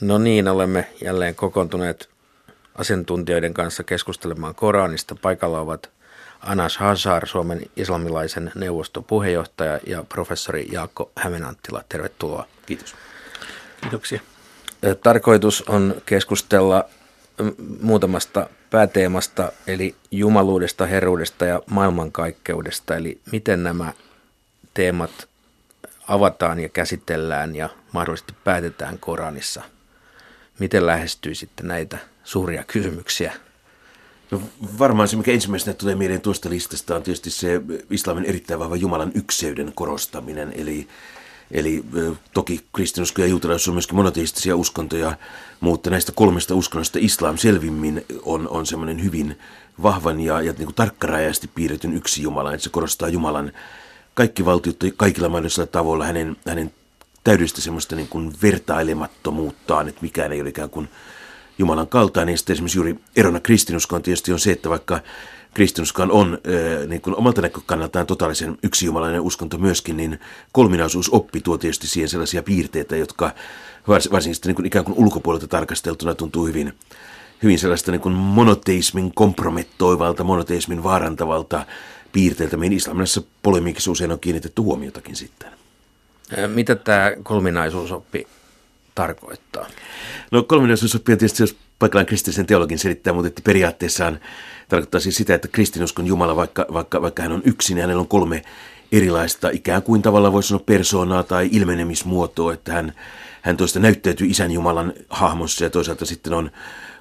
No niin, olemme jälleen kokoontuneet asiantuntijoiden kanssa keskustelemaan Koranista. Paikalla ovat Anas Hazar, Suomen islamilaisen neuvoston puheenjohtaja ja professori Jaakko Hämeenanttila. Tervetuloa. Kiitos. Kiitoksia. Tarkoitus on keskustella muutamasta pääteemasta, eli jumaluudesta, herruudesta ja maailmankaikkeudesta. Eli miten nämä teemat avataan ja käsitellään ja mahdollisesti päätetään Koranissa. Miten lähestyy sitten näitä suuria kysymyksiä? No, varmaan se, mikä ensimmäisenä tulee mieleen tuosta listasta, on tietysti se islamin erittäin vahva Jumalan ykseyden korostaminen. Eli, eli toki kristinusko ja juutalaisuus on myöskin monoteistisia uskontoja, mutta näistä kolmesta uskonnosta islam selvimmin on, on semmoinen hyvin vahvan ja, ja niin kuin tarkkarajaisesti piirretyn yksi Jumala. Että se korostaa Jumalan kaikki valtiot kaikilla mahdollisilla tavoilla hänen, hänen täydellistä semmoista niin kuin vertailemattomuuttaan, että mikään ei ole ikään kuin Jumalan kaltainen. Sitten esimerkiksi juuri erona kristinuskoon tietysti on se, että vaikka kristinuskaan on niin kuin omalta näkökannaltaan totaalisen yksijumalainen uskonto myöskin, niin kolminaisuusoppi tuo tietysti siihen sellaisia piirteitä, jotka varsinkin sitten niin kuin ikään kuin ulkopuolelta tarkasteltuna tuntuu hyvin, hyvin sellaista niin kuin monoteismin kompromettoivalta, monoteismin vaarantavalta piirteiltä, mihin islamilaisessa polemiikissa usein on kiinnitetty huomiotakin sitten. Mitä tämä kolminaisuusoppi tarkoittaa? No kolminaisuusoppi on tietysti, jos paikallaan kristillisen teologin selittää, mutta että periaatteessaan tarkoittaa siis sitä, että kristinuskon Jumala, vaikka, vaikka, vaikka hän on yksin, niin hänellä on kolme erilaista ikään kuin tavalla voisi sanoa persoonaa tai ilmenemismuotoa, että hän, hän toista näyttäytyy isän Jumalan hahmossa ja toisaalta sitten on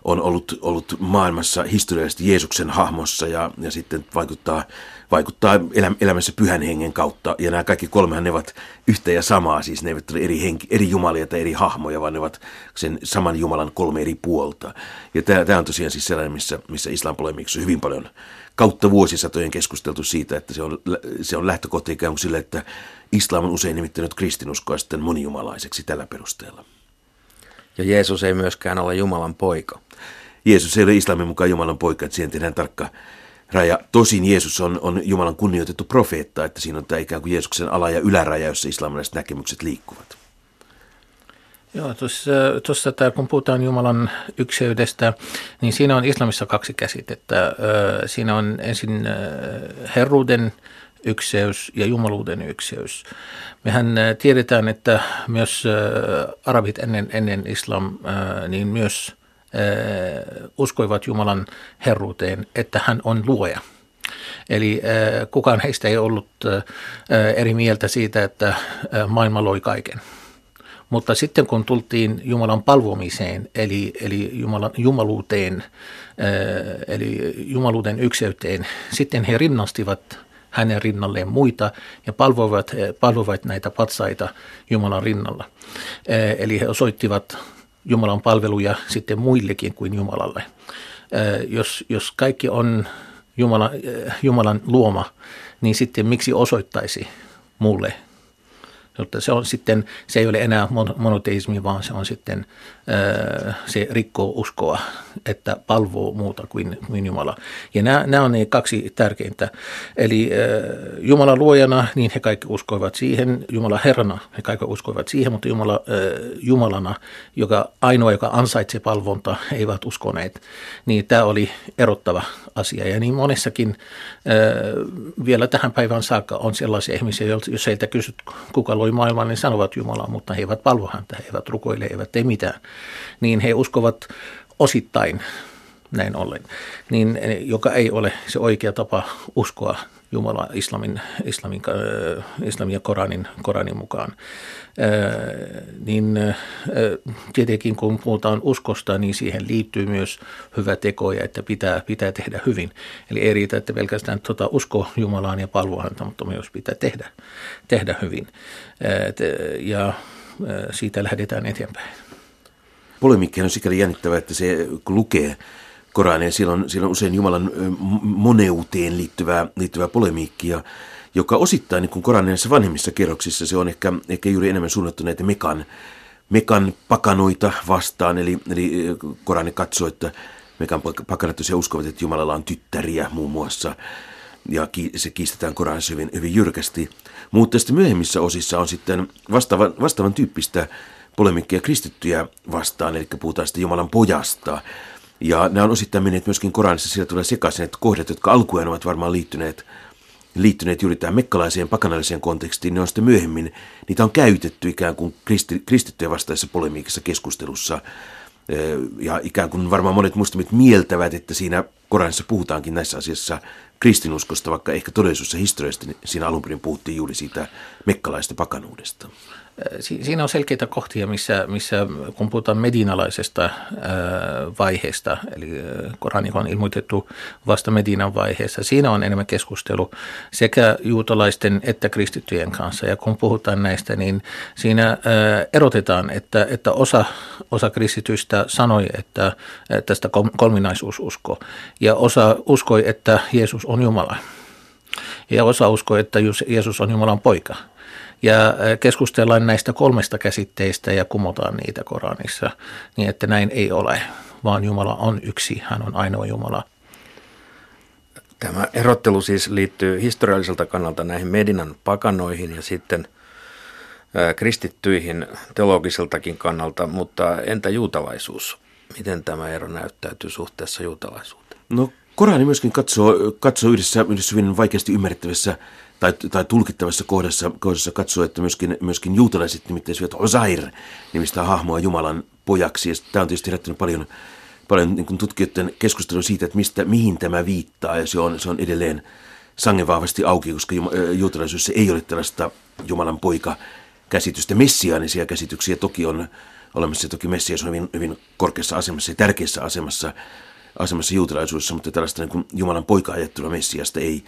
on ollut, ollut maailmassa historiallisesti Jeesuksen hahmossa ja, ja sitten vaikuttaa, vaikuttaa elä, elämässä pyhän hengen kautta. Ja nämä kaikki kolmehan ne ovat yhtä ja samaa, siis ne eivät ole eri, henki, eri jumalia tai eri hahmoja, vaan ne ovat sen saman Jumalan kolme eri puolta. Ja tämä, tämä on tosiaan siis sellainen, missä, missä islam polemiikassa hyvin paljon kautta vuosisatojen keskusteltu siitä, että se on, se on lähtökohta ikään kuin sille, että islam on usein nimittänyt kristinuskoa sitten monijumalaiseksi tällä perusteella. Ja Jeesus ei myöskään ole Jumalan poika. Jeesus ei ole islamin mukaan Jumalan poika, että siihen tehdään tarkka raja. Tosin Jeesus on, on Jumalan kunnioitettu profeetta, että siinä on tämä ikään kuin Jeesuksen ala- ja yläraja, jossa islamilaiset näkemykset liikkuvat. Joo, tuossa, tää, kun puhutaan Jumalan ykseydestä, niin siinä on islamissa kaksi käsitettä. Siinä on ensin herruuden ykseys ja jumaluuden ykseys. Mehän tiedetään, että myös arabit ennen, ennen islam, niin myös uskoivat Jumalan herruuteen, että hän on luoja. Eli kukaan heistä ei ollut eri mieltä siitä, että maailma loi kaiken. Mutta sitten kun tultiin Jumalan palvomiseen, eli, eli Jumalan, jumaluuteen, eli jumaluuden ykseyteen, sitten he rinnastivat hänen rinnalleen muita ja palvoivat, palvoivat näitä patsaita Jumalan rinnalla. Eli he osoittivat Jumalan palveluja sitten muillekin kuin Jumalalle. Jos, jos kaikki on Jumala, Jumalan luoma, niin sitten miksi osoittaisi mutta se, on sitten, se ei ole enää monoteismi, vaan se on sitten, se rikkoo uskoa, että palvoo muuta kuin, Jumala. Ja nämä, nämä on ne kaksi tärkeintä. Eli Jumala luojana, niin he kaikki uskoivat siihen. Jumala Herrana, he kaikki uskoivat siihen, mutta Jumala Jumalana, joka ainoa, joka ansaitsee palvonta, eivät uskoneet. Niin tämä oli erottava asia. Ja niin monessakin vielä tähän päivään saakka on sellaisia ihmisiä, jos heiltä kysyt, kuka loi maailman, niin sanovat Jumalaa, mutta he eivät palvo häntä, he eivät rukoile, he eivät tee mitään. Niin he uskovat osittain näin ollen, niin, joka ei ole se oikea tapa uskoa Jumala islamin, islamin, äh, islamin ja Koranin, Koranin mukaan. Äh, niin tietenkin kun puhutaan uskosta, niin siihen liittyy myös hyvä teko ja että pitää, pitää tehdä hyvin. Eli ei riitä, että pelkästään tuota, usko Jumalaan ja palvoa häntä, mutta myös pitää tehdä, tehdä hyvin. Ja siitä lähdetään eteenpäin. Polemiikki on sikäli jännittävä, että se lukee Korania. Siellä on, siellä on usein Jumalan moneuteen liittyvää, liittyvää polemiikkia, joka osittain niin Koranin vanhemmissa kerroksissa se on ehkä, ehkä juuri enemmän suunnattu näitä mekan, mekan pakanoita vastaan. Eli, eli Korani katsoo, että mekan pakanat tosiaan uskovat, että Jumalalla on tyttäriä muun muassa. Ja se kiistetään Koranissa hyvin, hyvin jyrkästi. Mutta sitten myöhemmissä osissa on sitten vastaavan, vastaavan tyyppistä polemikkia kristittyjä vastaan, eli puhutaan sitten Jumalan pojasta. Ja nämä on osittain menneet myöskin Koranissa, siellä tulee sekaisin, että kohdat, jotka alkujaan ovat varmaan liittyneet, liittyneet juuri tähän mekkalaiseen pakanalliseen kontekstiin, ne on sitten myöhemmin, niitä on käytetty ikään kuin kristi, kristittyjä vastaisessa polemiikassa keskustelussa. Ja ikään kuin varmaan monet muslimit mieltävät, että siinä Koranissa puhutaankin näissä asiassa kristinuskosta, vaikka ehkä todellisuudessa historiasta niin siinä alun perin puhuttiin juuri siitä mekkalaista pakanuudesta. Siinä on selkeitä kohtia, missä, missä kun puhutaan medinalaisesta vaiheesta, eli Korani on ilmoitettu vasta Medinan vaiheessa, siinä on enemmän keskustelu sekä juutalaisten että kristittyjen kanssa. Ja kun puhutaan näistä, niin siinä erotetaan, että, että osa, osa kristitystä sanoi, että tästä kolminaisuus usko, ja osa uskoi, että Jeesus on Jumala. Ja osa uskoi, että Jeesus on Jumalan poika ja keskustellaan näistä kolmesta käsitteistä ja kumotaan niitä Koranissa, niin että näin ei ole, vaan Jumala on yksi, hän on ainoa Jumala. Tämä erottelu siis liittyy historialliselta kannalta näihin Medinan pakanoihin ja sitten kristittyihin teologiseltakin kannalta, mutta entä juutalaisuus? Miten tämä ero näyttäytyy suhteessa juutalaisuuteen? No Korani myöskin katsoo, katsoo yhdessä, yhdessä hyvin vaikeasti ymmärrettävässä tai, tai tulkittavassa kohdassa, kohdassa katsoo, että myöskin, myöskin juutalaiset nimittäisivät Osair nimistä hahmoa Jumalan pojaksi. Ja tämä on tietysti herättänyt paljon, paljon niin kuin tutkijoiden keskustelua siitä, että mistä, mihin tämä viittaa. Ja se on, se on edelleen sangen vahvasti auki, koska juutalaisuudessa ei ole tällaista Jumalan poika käsitystä. Messiaanisia käsityksiä toki on olemassa. Toki Messias on hyvin, hyvin korkeassa asemassa ja tärkeässä asemassa, asemassa juutalaisuudessa, mutta tällaista niin kuin Jumalan poika-ajattelua Messiasta ei,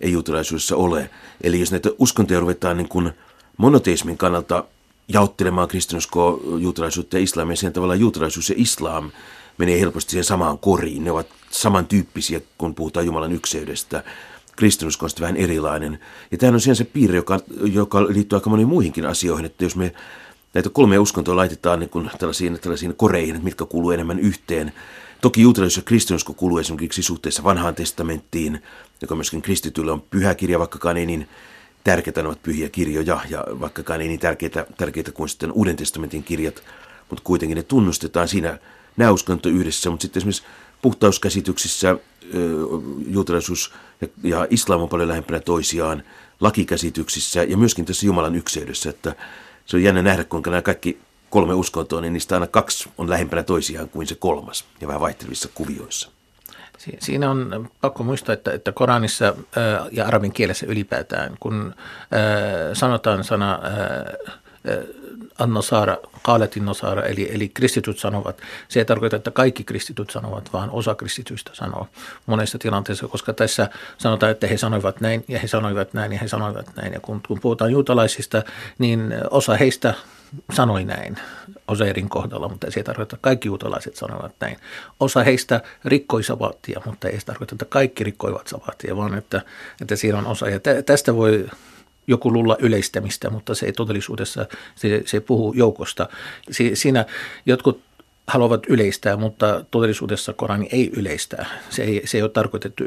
ei juutalaisuudessa ole. Eli jos näitä uskontoja ruvetaan niin kuin monoteismin kannalta jaottelemaan kristinuskoa, juutalaisuutta ja islamia, sen tavalla juutalaisuus ja islam menee helposti siihen samaan koriin. Ne ovat samantyyppisiä, kun puhutaan Jumalan ykseydestä. Kristinusko on vähän erilainen. Ja tämä on siihen se piirre, joka, joka liittyy aika moniin muihinkin asioihin, että jos me näitä kolmea uskontoa laitetaan niin kuin tällaisiin, tällaisiin koreihin, mitkä kuuluu enemmän yhteen. Toki juutalaisuus kristinusko kuuluu esimerkiksi suhteessa vanhaan testamenttiin, joka myöskin kristitylle on pyhä kirja, vaikkakaan ei niin tärkeitä, ne ovat pyhiä kirjoja, ja vaikkakaan ei niin tärkeitä, tärkeitä kuin sitten Uuden testamentin kirjat, mutta kuitenkin ne tunnustetaan siinä nämä uskonto yhdessä, mutta sitten esimerkiksi puhtauskäsityksissä juutalaisuus ja, ja islam on paljon lähempänä toisiaan, lakikäsityksissä ja myöskin tässä Jumalan ykseydessä, että se on jännä nähdä, kuinka nämä kaikki kolme uskontoa, niin niistä aina kaksi on lähempänä toisiaan kuin se kolmas ja vähän vaihtelevissa kuvioissa. Siinä on pakko muistaa, että, että Koranissa ja arabin kielessä ylipäätään, kun sanotaan sana Annosara, Kaaletin Nosara, eli, eli kristityt sanovat. Se ei tarkoita, että kaikki kristityt sanovat, vaan osa kristityistä sanoo monessa tilanteessa, koska tässä sanotaan, että he sanoivat näin ja he sanoivat näin ja he sanoivat näin. Ja kun, kun puhutaan juutalaisista, niin osa heistä sanoi näin Oseirin kohdalla, mutta se ei tarkoita, että kaikki juutalaiset sanoivat näin. Osa heistä rikkoi sabattia, mutta ei se tarkoita, että kaikki rikkoivat sabattia, vaan että, että siinä on osa. Ja tästä voi joku luulla yleistämistä, mutta se ei todellisuudessa, se, se puhuu joukosta. Si, siinä jotkut haluavat yleistää, mutta todellisuudessa Korani ei yleistää. Se ei, se ei ole tarkoitettu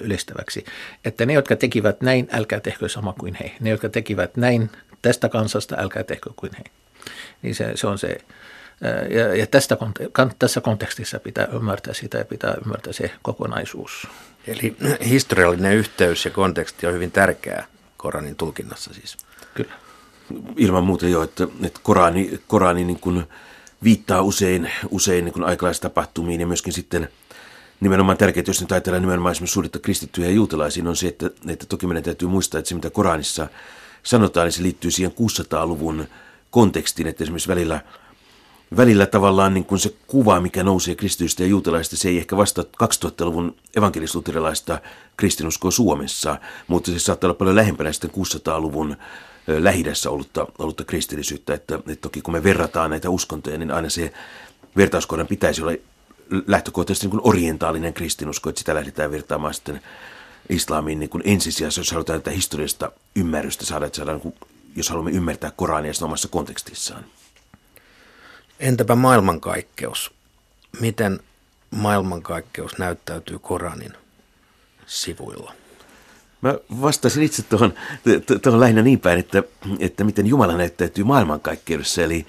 yleistäväksi. Että ne, jotka tekivät näin, älkää tehkö sama kuin he. Ne, jotka tekivät näin tästä kansasta, älkää tehkö kuin he. Niin se, se on se. Ja, ja tästä, tässä kontekstissa pitää ymmärtää sitä ja pitää ymmärtää se kokonaisuus. Eli historiallinen yhteys ja konteksti on hyvin tärkeää Koranin tulkinnassa siis. Kyllä. Ilman muuta jo, että, että Korani, Korani niin kuin viittaa usein, usein niin aikalaistapahtumiin ja myöskin sitten nimenomaan tärkeää, jos nyt ajatellaan nimenomaan esimerkiksi suhdetta kristittyjä ja juutalaisiin, on se, että, että toki meidän täytyy muistaa, että se mitä Koranissa sanotaan, niin se liittyy siihen 600-luvun kontekstiin, että esimerkiksi välillä, välillä tavallaan niin kuin se kuva, mikä nousee kristitystä ja juutalaista, se ei ehkä vastaa 2000-luvun evankelisluterilaista kristinuskoa Suomessa, mutta se saattaa olla paljon lähempänä sitten 600-luvun lähidässä ollutta, ollutta kristillisyyttä. Että, että toki kun me verrataan näitä uskontoja, niin aina se vertauskohdan pitäisi olla lähtökohtaisesti niin kuin orientaalinen kristinusko, että sitä lähdetään vertaamaan sitten islamiin niin kuin ensisijassa, jos halutaan tätä historiasta ymmärrystä saada, että saadaan, niin kuin, jos haluamme ymmärtää Korania sen omassa kontekstissaan. Entäpä maailmankaikkeus? Miten maailmankaikkeus näyttäytyy Koranin sivuilla? Mä vastasin itse tuohon, tuohon lähinnä niin päin, että, että miten Jumala näyttäytyy maailmankaikkeudessa. Eli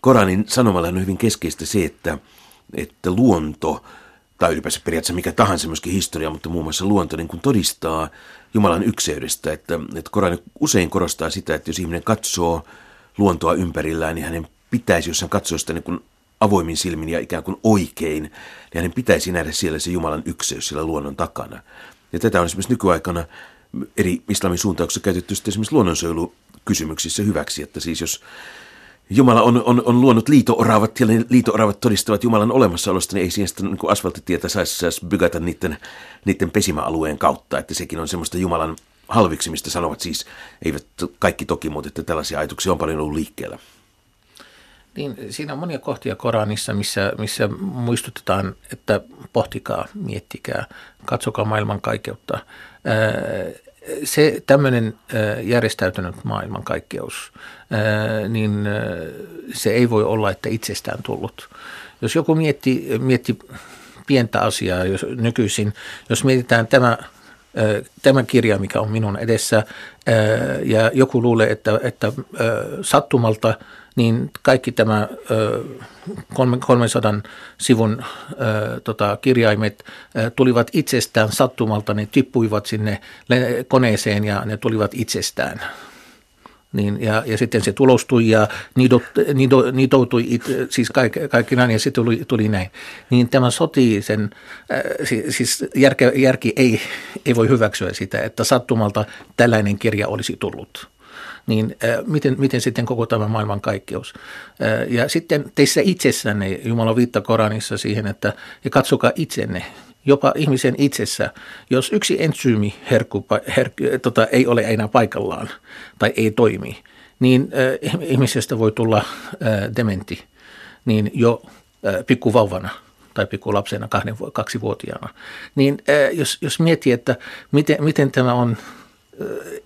Koranin sanomalla on hyvin keskeistä se, että, että luonto, tai ylipäänsä periaatteessa mikä tahansa myöskin historia, mutta muun muassa luonto niin kuin todistaa Jumalan ykseydestä. Että, että Korani usein korostaa sitä, että jos ihminen katsoo luontoa ympärillään, niin hänen pitäisi, jos hän katsoo sitä niin kuin avoimin silmin ja ikään kuin oikein, niin hänen pitäisi nähdä siellä se Jumalan ykseys siellä luonnon takana. Ja tätä on esimerkiksi nykyaikana eri islamin suuntauksissa käytetty esimerkiksi luonnonsuojelukysymyksissä hyväksi, että siis jos Jumala on, on, on luonut liito-oravat ja liito-oravat todistavat Jumalan olemassaolosta, niin ei siihen sitten niin asfalttitietä saisi, saisi bygata niiden, niiden pesimäalueen kautta, että sekin on semmoista Jumalan halviksimista sanovat siis, eivät kaikki toki, mutta että tällaisia ajatuksia on paljon ollut liikkeellä. Niin, siinä on monia kohtia Koranissa, missä, missä muistutetaan, että pohtikaa, miettikää, katsokaa maailman kaikeutta. Se tämmöinen järjestäytynyt maailmankaikkeus, niin se ei voi olla, että itsestään tullut. Jos joku mietti, mietti pientä asiaa jos nykyisin, jos mietitään tämä tämä kirja, mikä on minun edessä, ja joku luulee, että, että sattumalta – niin kaikki tämä 300 sivun tota, kirjaimet tulivat itsestään sattumalta, ne tippuivat sinne koneeseen ja ne tulivat itsestään. Niin, ja, ja sitten se tulostui ja nidot, nido, nitoutui, it, siis kaikki, kaikki näin, ja sitten tuli, tuli näin. Niin tämä sotii sen, äh, siis järke, järki ei, ei voi hyväksyä sitä, että sattumalta tällainen kirja olisi tullut niin äh, miten, miten sitten koko tämä maailman kaikkeus. Äh, ja sitten teissä itsessänne, Jumala viittaa Koranissa siihen, että ja katsokaa itsenne, jopa ihmisen itsessä, jos yksi entsyymi herkku, herkku, tota, ei ole enää paikallaan tai ei toimi, niin äh, ihmisestä voi tulla äh, dementti niin jo äh, pikkuvauvana tai pikkulapsena, kahden, kaksivuotiaana. Niin äh, jos, jos miettii, että miten, miten tämä on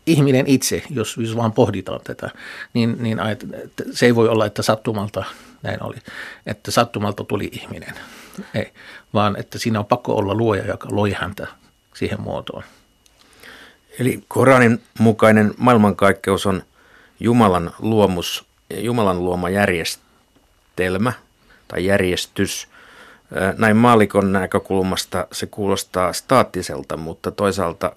ihminen itse, jos, jos vaan pohditaan tätä, niin, niin se ei voi olla, että sattumalta näin oli, että sattumalta tuli ihminen. Ei, vaan että siinä on pakko olla luoja, joka loi häntä siihen muotoon. Eli Koranin mukainen maailmankaikkeus on Jumalan luomus, Jumalan luoma järjestelmä tai järjestys. Näin maalikon näkökulmasta se kuulostaa staattiselta, mutta toisaalta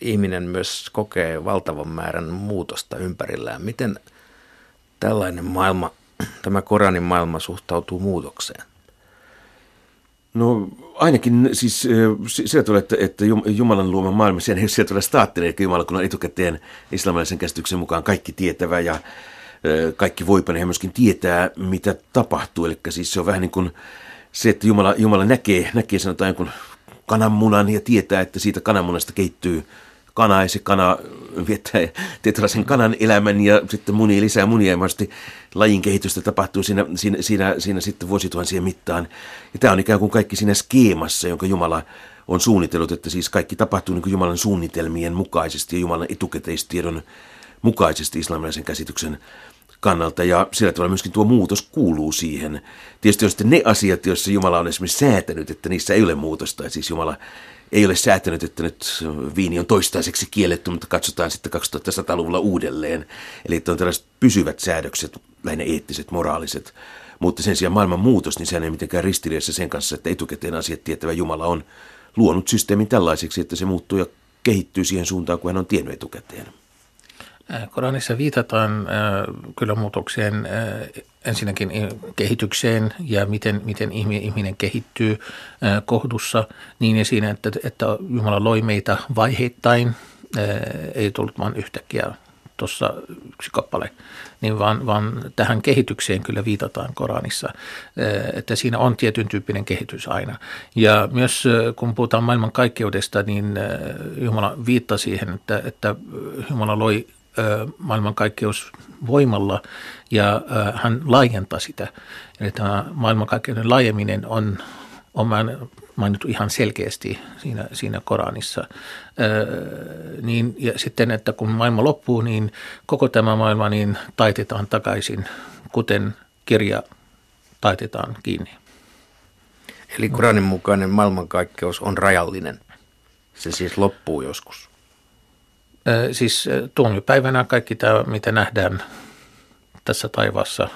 ihminen myös kokee valtavan määrän muutosta ympärillään. Miten tällainen maailma, tämä Koranin maailma suhtautuu muutokseen? No ainakin siis sillä tavalla, että, että Jumalan luoma maailma, sen ei sillä tavalla staattinen, että Jumala kun on etukäteen islamilaisen käsityksen mukaan kaikki tietävä ja kaikki voipa, hän myöskin tietää, mitä tapahtuu. Eli siis se on vähän niin kuin se, että Jumala, Jumala näkee, näkee sanotaan jonkun kananmunan ja tietää, että siitä kananmunasta kehittyy kana ja se kana viettää tietynlaisen kanan elämän ja sitten munii lisää munia ja lajin kehitystä tapahtuu siinä, siinä, siinä, siinä sitten vuosituhansien mittaan. Ja tämä on ikään kuin kaikki siinä skeemassa, jonka Jumala on suunnitellut, että siis kaikki tapahtuu niin kuin Jumalan suunnitelmien mukaisesti ja Jumalan etukäteistiedon mukaisesti islamilaisen käsityksen kannalta ja sillä tavalla myöskin tuo muutos kuuluu siihen. Tietysti on sitten ne asiat, joissa Jumala on esimerkiksi säätänyt, että niissä ei ole muutosta. Ja siis Jumala ei ole säätänyt, että nyt viini on toistaiseksi kielletty, mutta katsotaan sitten 2100-luvulla uudelleen. Eli että on tällaiset pysyvät säädökset, lähinnä eettiset, moraaliset. Mutta sen sijaan maailman muutos, niin sehän ei mitenkään ristiriidassa sen kanssa, että etukäteen asiat tietävä Jumala on luonut systeemin tällaiseksi, että se muuttuu ja kehittyy siihen suuntaan, kuin hän on tiennyt etukäteen. Koranissa viitataan kyllä muutokseen ensinnäkin kehitykseen ja miten, miten ihminen kehittyy kohdussa niin ja siinä, että, että Jumala loi meitä vaiheittain, ei tullut vain yhtäkkiä tuossa yksi kappale, niin vaan, vaan tähän kehitykseen kyllä viitataan Koranissa, että siinä on tietyn tyyppinen kehitys aina. Ja myös kun puhutaan maailmankaikkeudesta, niin Jumala viittaa siihen, että, että Jumala loi maailmankaikkeus voimalla ja hän laajentaa sitä. Eli tämä maailmankaikkeuden laajeminen on, on mainittu ihan selkeästi siinä, siinä Koranissa. niin, ja sitten, että kun maailma loppuu, niin koko tämä maailma niin taitetaan takaisin, kuten kirja taitetaan kiinni. Eli Koranin mukainen maailmankaikkeus on rajallinen. Se siis loppuu joskus. Siis tuomiopäivänä kaikki tämä, mitä nähdään tässä taivaassa,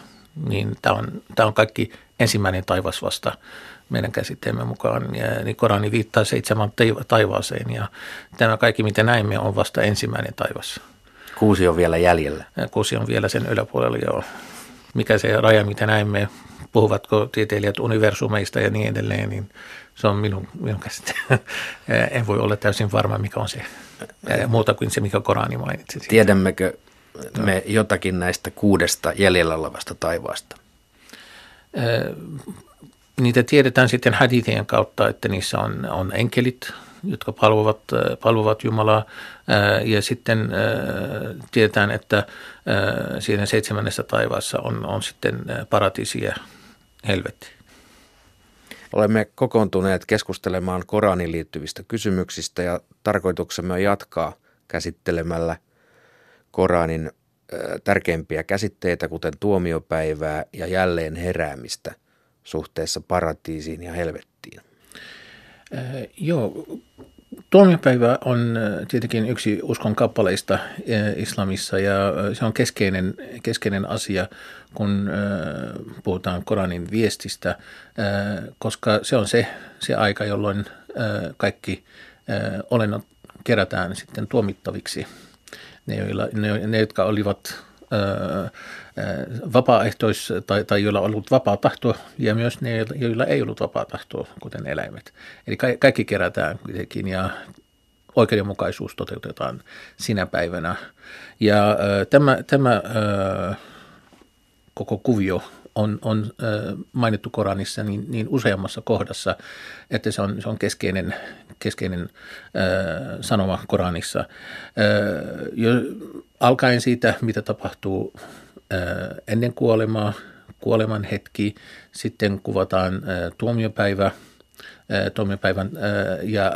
niin tämä on, tämä on kaikki ensimmäinen taivas vasta meidän käsitteemme mukaan. Ja, niin Korani viittaa seitsemän taivaaseen ja tämä kaikki, mitä näimme, on vasta ensimmäinen taivas. Kuusi on vielä jäljellä. Ja kuusi on vielä sen yläpuolella, joo. Mikä se raja, mitä näimme, puhuvatko tieteilijät universumeista ja niin edelleen, niin se on minun, minun käsite. en voi olla täysin varma, mikä on se muuta kuin se, mikä Korani mainitsi. Tiedämmekö me jotakin näistä kuudesta jäljellä olevasta taivaasta? Niitä tiedetään sitten hadithien kautta, että niissä on, on enkelit, jotka palvovat, palvovat Jumalaa. Ja sitten tiedetään, että siinä seitsemännessä taivaassa on, on sitten paratiisi helvetti. Olemme kokoontuneet keskustelemaan Koranin liittyvistä kysymyksistä ja tarkoituksemme on jatkaa käsittelemällä Koranin tärkeimpiä käsitteitä, kuten tuomiopäivää ja jälleen heräämistä suhteessa paratiisiin ja helvettiin. Äh, joo, tuomiopäivä on tietenkin yksi uskon kappaleista islamissa ja se on keskeinen, keskeinen asia, kun puhutaan Koranin viestistä, koska se on se, se aika, jolloin kaikki olennot kerätään sitten tuomittaviksi – ne, joilla, ne, ne jotka olivat vapaaehtois tai, tai joilla on ollut vapaa tahto ja myös ne, joilla ei ollut vapaa tahto, kuten eläimet. Eli ka- kaikki kerätään kuitenkin ja oikeudenmukaisuus toteutetaan sinä päivänä. Ja äh, tämä, tämä äh, koko kuvio on, on mainittu Koranissa niin, niin useammassa kohdassa, että se on, se on keskeinen, keskeinen sanoma Koranissa. Jo, alkaen siitä, mitä tapahtuu ennen kuolemaa, kuoleman hetki, sitten kuvataan tuomiopäivä, tuomiopäivän ja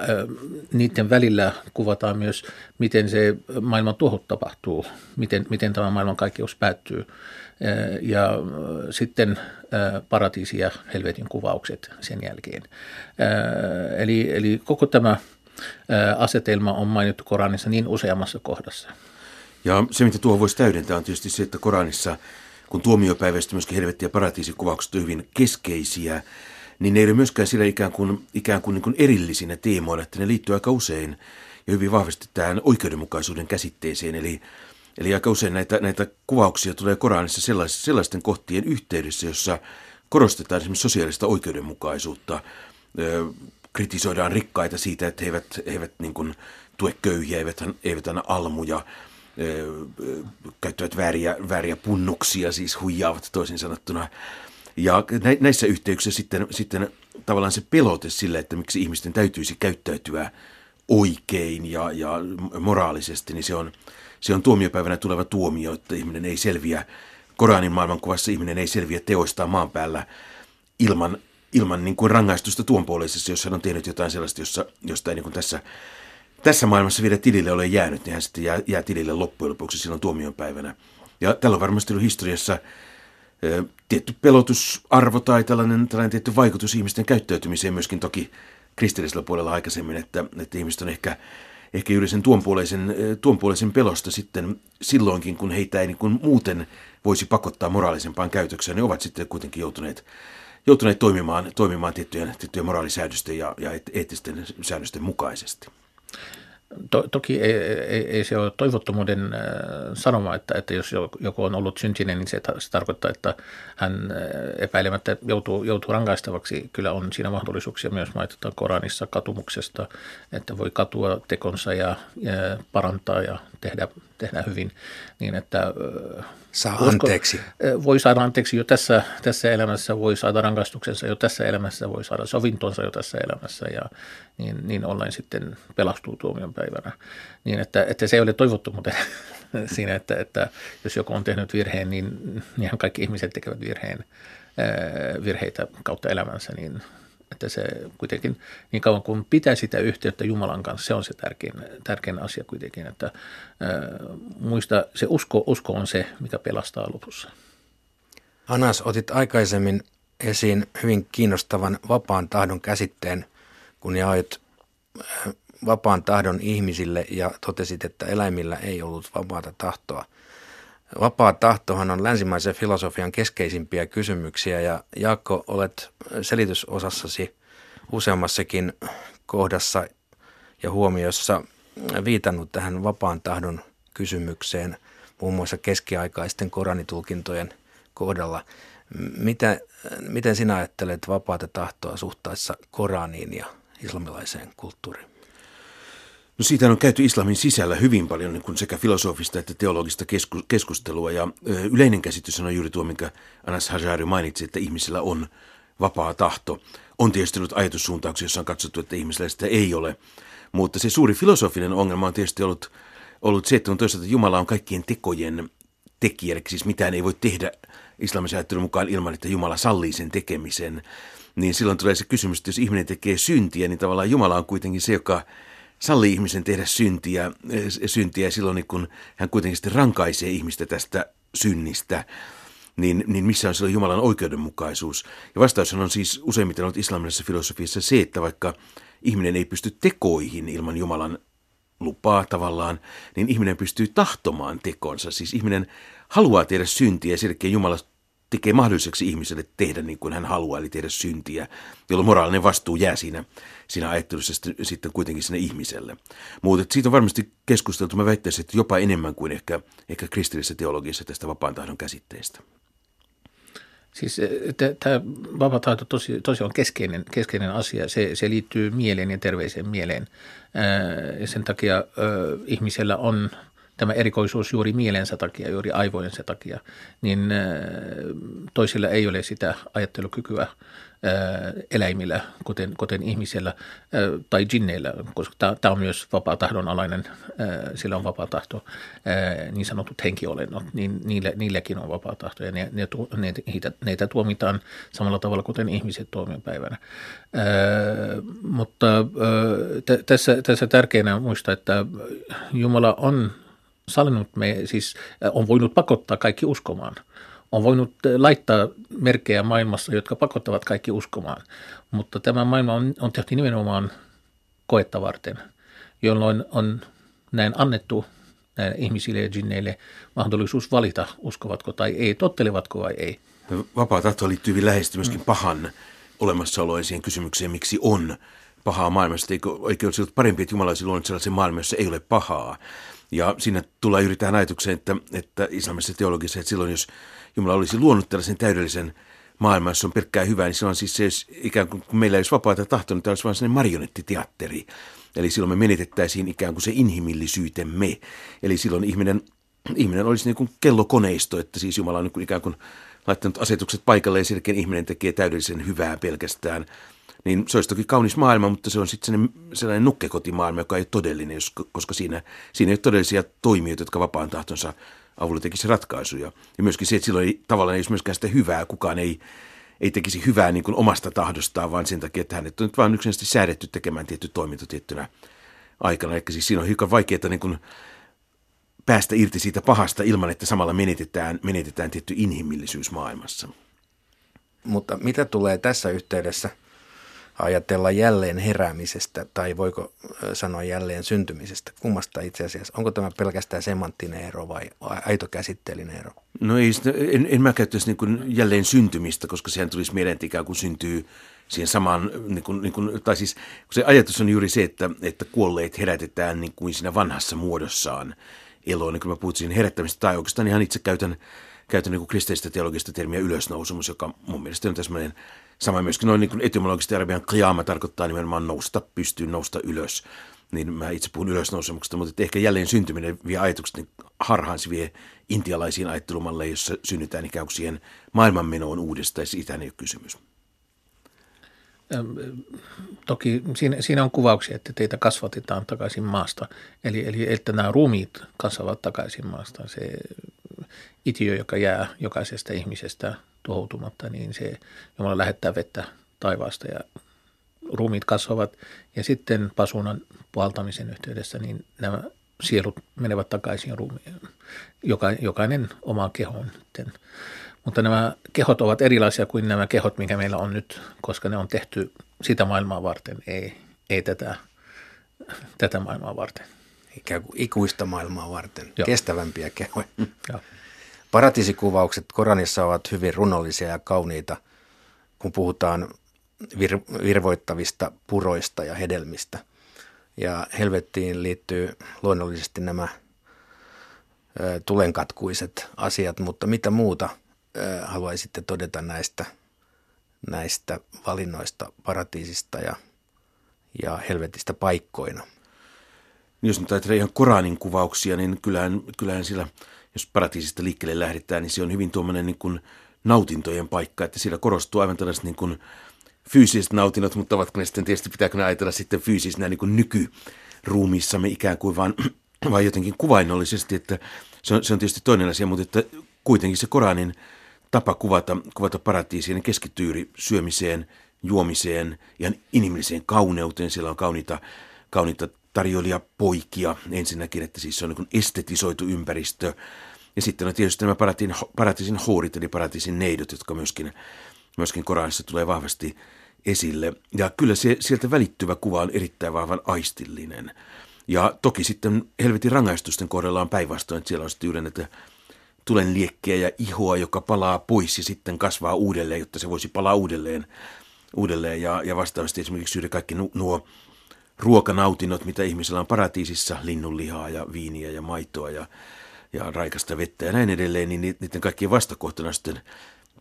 niiden välillä kuvataan myös, miten se maailman tuhot tapahtuu, miten, miten tämä maailman kaikkeus päättyy ja sitten paratiisi ja helvetin kuvaukset sen jälkeen. Eli, eli koko tämä asetelma on mainittu Koranissa niin useammassa kohdassa. Ja se, mitä tuohon voisi täydentää, on tietysti se, että Koranissa, kun tuomiopäivästä myöskin helvetti- ja paratiisikuvaukset ovat hyvin keskeisiä, niin ne ei ole myöskään sillä ikään kuin, ikään kuin, niin kuin erillisinä teemoina, että ne liittyy aika usein ja hyvin vahvasti tähän oikeudenmukaisuuden käsitteeseen. Eli Eli aika usein näitä, näitä kuvauksia tulee Koranissa sellaisten, sellaisten kohtien yhteydessä, jossa korostetaan esimerkiksi sosiaalista oikeudenmukaisuutta, kritisoidaan rikkaita siitä, että he eivät, he eivät niin kuin tue köyhiä, eivät, eivät anna almuja, käyttävät vääriä, vääriä punnuksia, siis huijaavat toisin sanottuna. Ja näissä yhteyksissä sitten, sitten tavallaan se pelote sille, että miksi ihmisten täytyisi käyttäytyä oikein ja, ja moraalisesti, niin se on, se on tuomiopäivänä tuleva tuomio, että ihminen ei selviä, Koranin maailmankuvassa ihminen ei selviä teoistaan maan päällä ilman, ilman niin kuin rangaistusta tuonpuoleisessa, jos hän on tehnyt jotain sellaista, jossa, josta ei niin kuin tässä, tässä maailmassa vielä tilille ole jäänyt, niin hän sitten jää, jää tilille loppujen lopuksi silloin tuomionpäivänä. Ja tällä on varmasti ollut historiassa tietty pelotusarvo tai tällainen, tällainen tietty vaikutus ihmisten käyttäytymiseen myöskin toki kristillisellä puolella aikaisemmin, että, että ihmiset on ehkä ehkä juuri sen tuonpuoleisen, tuonpuoleisen pelosta sitten silloinkin, kun heitä ei niin kuin muuten voisi pakottaa moraalisempaan käytökseen, ne ovat sitten kuitenkin joutuneet, joutuneet toimimaan, toimimaan tiettyjen, tiettyjen moraalisäädösten ja, ja eettisten säännösten mukaisesti. To, toki ei, ei, ei se ole toivottomuuden äh, sanoma, että, että jos joku on ollut syntinen, niin se, se tarkoittaa, että hän äh, epäilemättä joutuu, joutuu rangaistavaksi. Kyllä on siinä mahdollisuuksia myös mainitaan Koranissa katumuksesta, että voi katua tekonsa ja, ja parantaa ja tehdä, tehdä hyvin niin, että Saa usko, anteeksi. Voi saada anteeksi jo tässä, tässä elämässä, voi saada rangaistuksensa jo tässä elämässä, voi saada sovintonsa jo tässä elämässä ja niin, niin ollen sitten pelastuu tuomion päivänä. Niin että, että se ei ole toivottu muuten siinä, että, että jos joku on tehnyt virheen, niin ihan kaikki ihmiset tekevät virheen, virheitä kautta elämänsä, niin että se kuitenkin niin kauan kuin pitää sitä yhteyttä Jumalan kanssa, se on se tärkein, tärkein asia kuitenkin, että ää, muista se usko, usko on se, mikä pelastaa lopussa. Anas, otit aikaisemmin esiin hyvin kiinnostavan vapaan tahdon käsitteen, kun jaoit vapaan tahdon ihmisille ja totesit, että eläimillä ei ollut vapaata tahtoa. Vapaa tahtohan on länsimaisen filosofian keskeisimpiä kysymyksiä ja Jaakko, olet selitysosassasi useammassakin kohdassa ja huomiossa viitannut tähän vapaan tahdon kysymykseen muun muassa keskiaikaisten koranitulkintojen kohdalla. Mitä, miten sinä ajattelet vapaata tahtoa suhtaessa Koraniin ja islamilaiseen kulttuuriin? No siitä on käyty islamin sisällä hyvin paljon niin kuin sekä filosofista että teologista keskustelua ja yleinen käsitys on juuri tuo, minkä Anas Hajari mainitsi, että ihmisillä on vapaa tahto. On tietysti ollut ajatussuuntauksia, jossa on katsottu, että ihmisillä sitä ei ole, mutta se suuri filosofinen ongelma on tietysti ollut, ollut se, että on toisaalta Jumala on kaikkien tekojen tekijä, eli siis mitään ei voi tehdä islamisen ajattelun mukaan ilman, että Jumala sallii sen tekemisen, niin silloin tulee se kysymys, että jos ihminen tekee syntiä, niin tavallaan Jumala on kuitenkin se, joka sallii ihmisen tehdä syntiä, eh, syntiä silloin, niin kun hän kuitenkin sitten rankaisee ihmistä tästä synnistä, niin, niin missä on silloin Jumalan oikeudenmukaisuus? Ja vastaus on siis useimmiten ollut islamilaisessa filosofiassa se, että vaikka ihminen ei pysty tekoihin ilman Jumalan lupaa tavallaan, niin ihminen pystyy tahtomaan tekonsa. Siis ihminen haluaa tehdä syntiä ja sen Jumala tekee mahdolliseksi ihmiselle tehdä niin kuin hän haluaa, eli tehdä syntiä, jolloin moraalinen vastuu jää siinä, siinä ajattelussa sitten kuitenkin sinne ihmiselle. Mutta siitä on varmasti keskusteltu, mä väittäisin, että jopa enemmän kuin ehkä, ehkä kristillisessä teologiassa tästä vapaan tahdon käsitteestä. Siis eh, tämä vapaa tahto tosi, tosi on keskeinen, keskeinen asia. Se, se liittyy mieleen ja terveeseen mieleen. Ja sen takia ihmisellä on tämä erikoisuus juuri mielensä takia, juuri aivojensa takia, niin toisilla ei ole sitä ajattelukykyä eläimillä, kuten, kuten ihmisellä tai jinneillä, koska tämä on myös vapaa tahdon alainen, sillä on vapaa tahto, niin sanotut henkiolennot, niin niillä, niilläkin on vapaa tahto ja ne, ne, ne, niitä, neitä tuomitaan samalla tavalla kuten ihmiset tuomiopäivänä. Mutta tässä, tässä tärkeänä muistaa, että Jumala on sallinut me, siis on voinut pakottaa kaikki uskomaan – on voinut eh, laittaa merkkejä maailmassa, jotka pakottavat kaikki uskomaan, mutta tämä maailma on, on tehty nimenomaan koetta varten, jolloin on näin annettu näille ihmisille ja jinneille mahdollisuus valita, uskovatko tai ei, tottelevatko vai ei. Vapaa tahto liittyy hyvin läheisesti myöskin pahan olemassaoloon siihen kysymykseen, miksi on pahaa maailmasta. Eikö, olisi ollut parempi, että Jumala olisi luonut sellaisen maailman, jossa ei ole pahaa? Ja siinä tulee juuri tähän ajatukseen, että, että islamisessa teologisessa, että silloin jos Jumala olisi luonut tällaisen täydellisen maailman, jossa on pelkkää hyvää, niin silloin siis se, ikään kuin kun meillä ei olisi vapaata tahtoa, niin tämä olisi vain sellainen marionettiteatteri. Eli silloin me menetettäisiin ikään kuin se inhimillisyytemme. Eli silloin ihminen, ihminen olisi niin kuin kellokoneisto, että siis Jumala on niin kuin ikään kuin laittanut asetukset paikalle ja sen ihminen tekee täydellisen hyvää pelkästään. Niin se olisi toki kaunis maailma, mutta se on sitten sellainen, sellainen nukkekotimaailma, joka ei ole todellinen, koska siinä, siinä ei ole todellisia toimijoita, jotka vapaan tahtonsa avulla tekisi ratkaisuja. Ja myöskin se, että silloin ei, tavallaan ei olisi myöskään sitä hyvää, kukaan ei, ei tekisi hyvää niin kuin omasta tahdostaan, vaan sen takia, että hänet on nyt vain yksinkertaisesti säädetty tekemään tietty toiminto tiettynä aikana. Eli siis siinä on hiukan vaikeaa niin kuin päästä irti siitä pahasta ilman, että samalla menetetään, menetetään tietty inhimillisyys maailmassa. Mutta mitä tulee tässä yhteydessä – ajatella jälleen heräämisestä tai voiko sanoa jälleen syntymisestä? Kummasta itse asiassa? Onko tämä pelkästään semanttinen ero vai aito käsitteellinen ero? No ei, en, en mä käyttäisi niin jälleen syntymistä, koska sehän tulisi mieleen, ikään kuin syntyy siihen samaan, niin kuin, niin kuin, tai siis se ajatus on juuri se, että, että kuolleet herätetään niin kuin siinä vanhassa muodossaan eloon. Niin kuin mä puhuttiin herättämistä tai oikeastaan ihan itse käytän, käytän niin kristillistä teologista termiä ylösnousumus, joka mun mielestä on tämmöinen Sama myöskin noin niin etymologisesti arabian qiyama tarkoittaa nimenomaan nousta pystyyn, nousta ylös. Niin mä itse puhun ylösnousemuksesta, mutta ehkä jälleen syntyminen vie ajatukset niin harhaan, se vie intialaisiin ajattelumalle, jossa synnytään ikään kuin siihen maailmanmenoon uudestaan, siitä ei ole kysymys. Toki siinä, siinä on kuvauksia, että teitä kasvatetaan takaisin maasta, eli, eli että nämä ruumiit kasvavat takaisin maasta. Se itiö, joka jää jokaisesta ihmisestä tuhoutumatta, niin se Jumala lähettää vettä taivaasta ja ruumiit kasvavat. Ja sitten pasunan puhaltamisen yhteydessä niin nämä sielut menevät takaisin ruumiin, joka, jokainen omaan kehoon. Mutta nämä kehot ovat erilaisia kuin nämä kehot, mikä meillä on nyt, koska ne on tehty sitä maailmaa varten, ei, ei tätä, tätä maailmaa varten. Ikään kuin ikuista maailmaa varten, Joo. kestävämpiä kehoja. Joo. Paratiisikuvaukset Koranissa ovat hyvin runollisia ja kauniita, kun puhutaan vir- virvoittavista puroista ja hedelmistä. Ja helvettiin liittyy luonnollisesti nämä ö, tulenkatkuiset asiat, mutta mitä muuta ö, haluaisitte todeta näistä, näistä valinnoista paratiisista ja, ja helvetistä paikkoina? Jos nyt ajatellaan ihan Koranin kuvauksia, niin kyllähän, kyllähän sillä, jos paratiisista liikkeelle lähdetään, niin se on hyvin tuommoinen niin kuin nautintojen paikka, että siellä korostuu aivan tällaiset niin kuin fyysiset nautinnot, mutta ovatko ne sitten tietysti, pitääkö ne ajatella sitten fyysisinä niin kuin nykyruumiissamme ikään kuin vaan, vaan jotenkin kuvainnollisesti, että se on, se on tietysti toinen asia, mutta että kuitenkin se Koranin tapa kuvata, kuvata paratiisia, keskittyy syömiseen, juomiseen, ihan inhimilliseen kauneuteen. Siellä on kauniita, kauniita tarjoilijapoikia ensinnäkin, että siis se on niin estetisoitu ympäristö. Ja sitten on tietysti nämä paratiisin, paratiisin huurit, eli paratiisin neidot, jotka myöskin, myöskin Koranissa tulee vahvasti esille. Ja kyllä se, sieltä välittyvä kuva on erittäin vahvan aistillinen. Ja toki sitten helvetin rangaistusten kohdalla on päinvastoin, että siellä on sitten yhden, että tulen liekkiä ja ihoa, joka palaa pois ja sitten kasvaa uudelleen, jotta se voisi palaa uudelleen. uudelleen. Ja, ja vastaavasti esimerkiksi syödä kaikki nuo ruokanautinnot, mitä ihmisellä on paratiisissa, linnunlihaa ja viiniä ja maitoa ja, ja raikasta vettä ja näin edelleen, niin niiden kaikkien vastakohtana sitten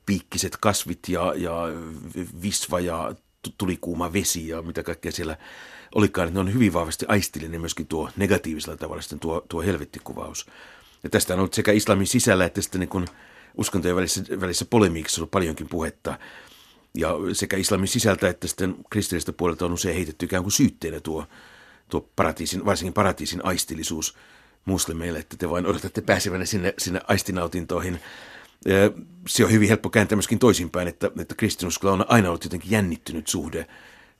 piikkiset kasvit ja, ja visva ja tulikuuma vesi ja mitä kaikkea siellä olikaan. Ne on hyvin vahvasti aistillinen myöskin tuo negatiivisella tavalla sitten tuo, tuo helvettikuvaus. Ja tästä on ollut sekä islamin sisällä että sitten niin kuin uskontojen välissä, välissä polemiikissa ollut paljonkin puhetta. Ja sekä islamin sisältä että sitten kristillistä puolelta on usein heitetty ikään kuin syytteenä tuo, tuo paratiisin, varsinkin paratiisin aistillisuus muslimeille, että te vain odotatte pääsevänne sinne, sinne aistinautintoihin. Se on hyvin helppo kääntää myöskin toisinpäin, että, että kristinuskolla on aina ollut jotenkin jännittynyt suhde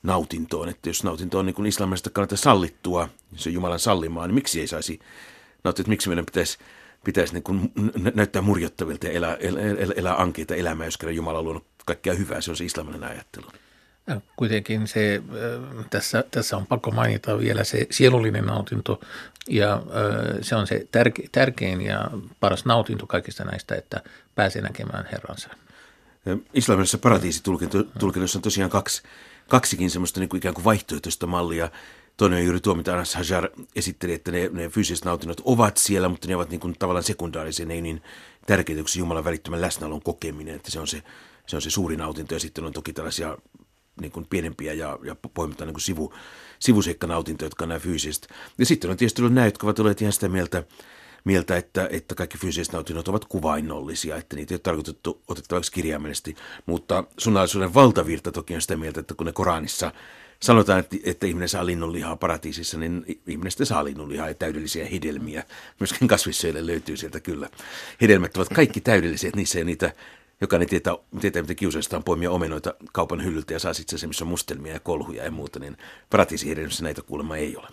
nautintoon. Että jos nautinto on niin islamista kannattaa sallittua, se on Jumalan sallimaa, niin miksi ei saisi nauttia, että miksi meidän pitäisi pitäisi niin kuin näyttää murjottavilta ja elää, elää, elää ankeita elämää, jos kerran Jumala on luonut kaikkea hyvää. Se on se islamilainen ajattelu. Kuitenkin se, tässä, tässä on pakko mainita vielä se sielullinen nautinto ja se on se tärke, tärkein ja paras nautinto kaikista näistä, että pääsee näkemään Herransa. Islamilaisessa paratiisitulkinnossa on tosiaan kaksi, kaksikin semmoista niin kuin ikään kuin vaihtoehtoista mallia. Toinen on juuri tuo, mitä Anas Hajar esitteli, että ne, ne fyysiset nautinnot ovat siellä, mutta ne ovat niin kuin tavallaan sekundaarisia, ne ei niin tärkeitä kuin Jumalan välittömän läsnäolon kokeminen, että se on se, se on se suuri nautinto ja sitten on toki tällaisia niin kuin pienempiä ja, ja poimitaan niin sivu, sivuseikkanautintoja, jotka on nämä fyysiset. Ja sitten on tietysti ollut nämä, jotka ovat olleet ihan sitä mieltä, mieltä että, että kaikki fyysiset nautinnot ovat kuvainnollisia, että niitä ei ole tarkoitettu otettavaksi kirjaimellisesti. Mutta sunnaisuuden valtavirta toki on sitä mieltä, että kun ne Koranissa sanotaan, että, että ihminen saa linnunlihaa paratiisissa, niin ihminen sitten saa linnunlihaa ja täydellisiä hedelmiä. Myöskin kasvissyöille löytyy sieltä kyllä. Hedelmät ovat kaikki täydellisiä, että niissä ei niitä jokainen tietää, tietää mitä kiusaista on poimia omenoita kaupan hyllyltä ja saa sitten se, missä on mustelmia ja kolhuja ja muuta, niin paratiisihedelmissä näitä kuulemma ei ole.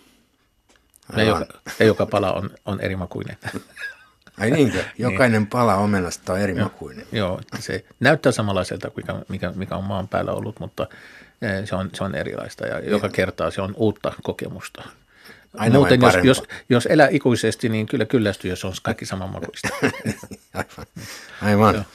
Ja joka, ja joka pala on, on erimakuinen. Ai niinkö? Niin. Jokainen niin. pala omenasta on erimakuinen. Joo, joo, se näyttää samanlaiselta kuin mikä, mikä, on maan päällä ollut, mutta eh, se on, se on erilaista ja joka kertaa se on uutta kokemusta. Aina Muuten jos, jos, jos elää ikuisesti, niin kyllä kyllästyy, jos on kaikki samanmakuista. Aivan. Aivan.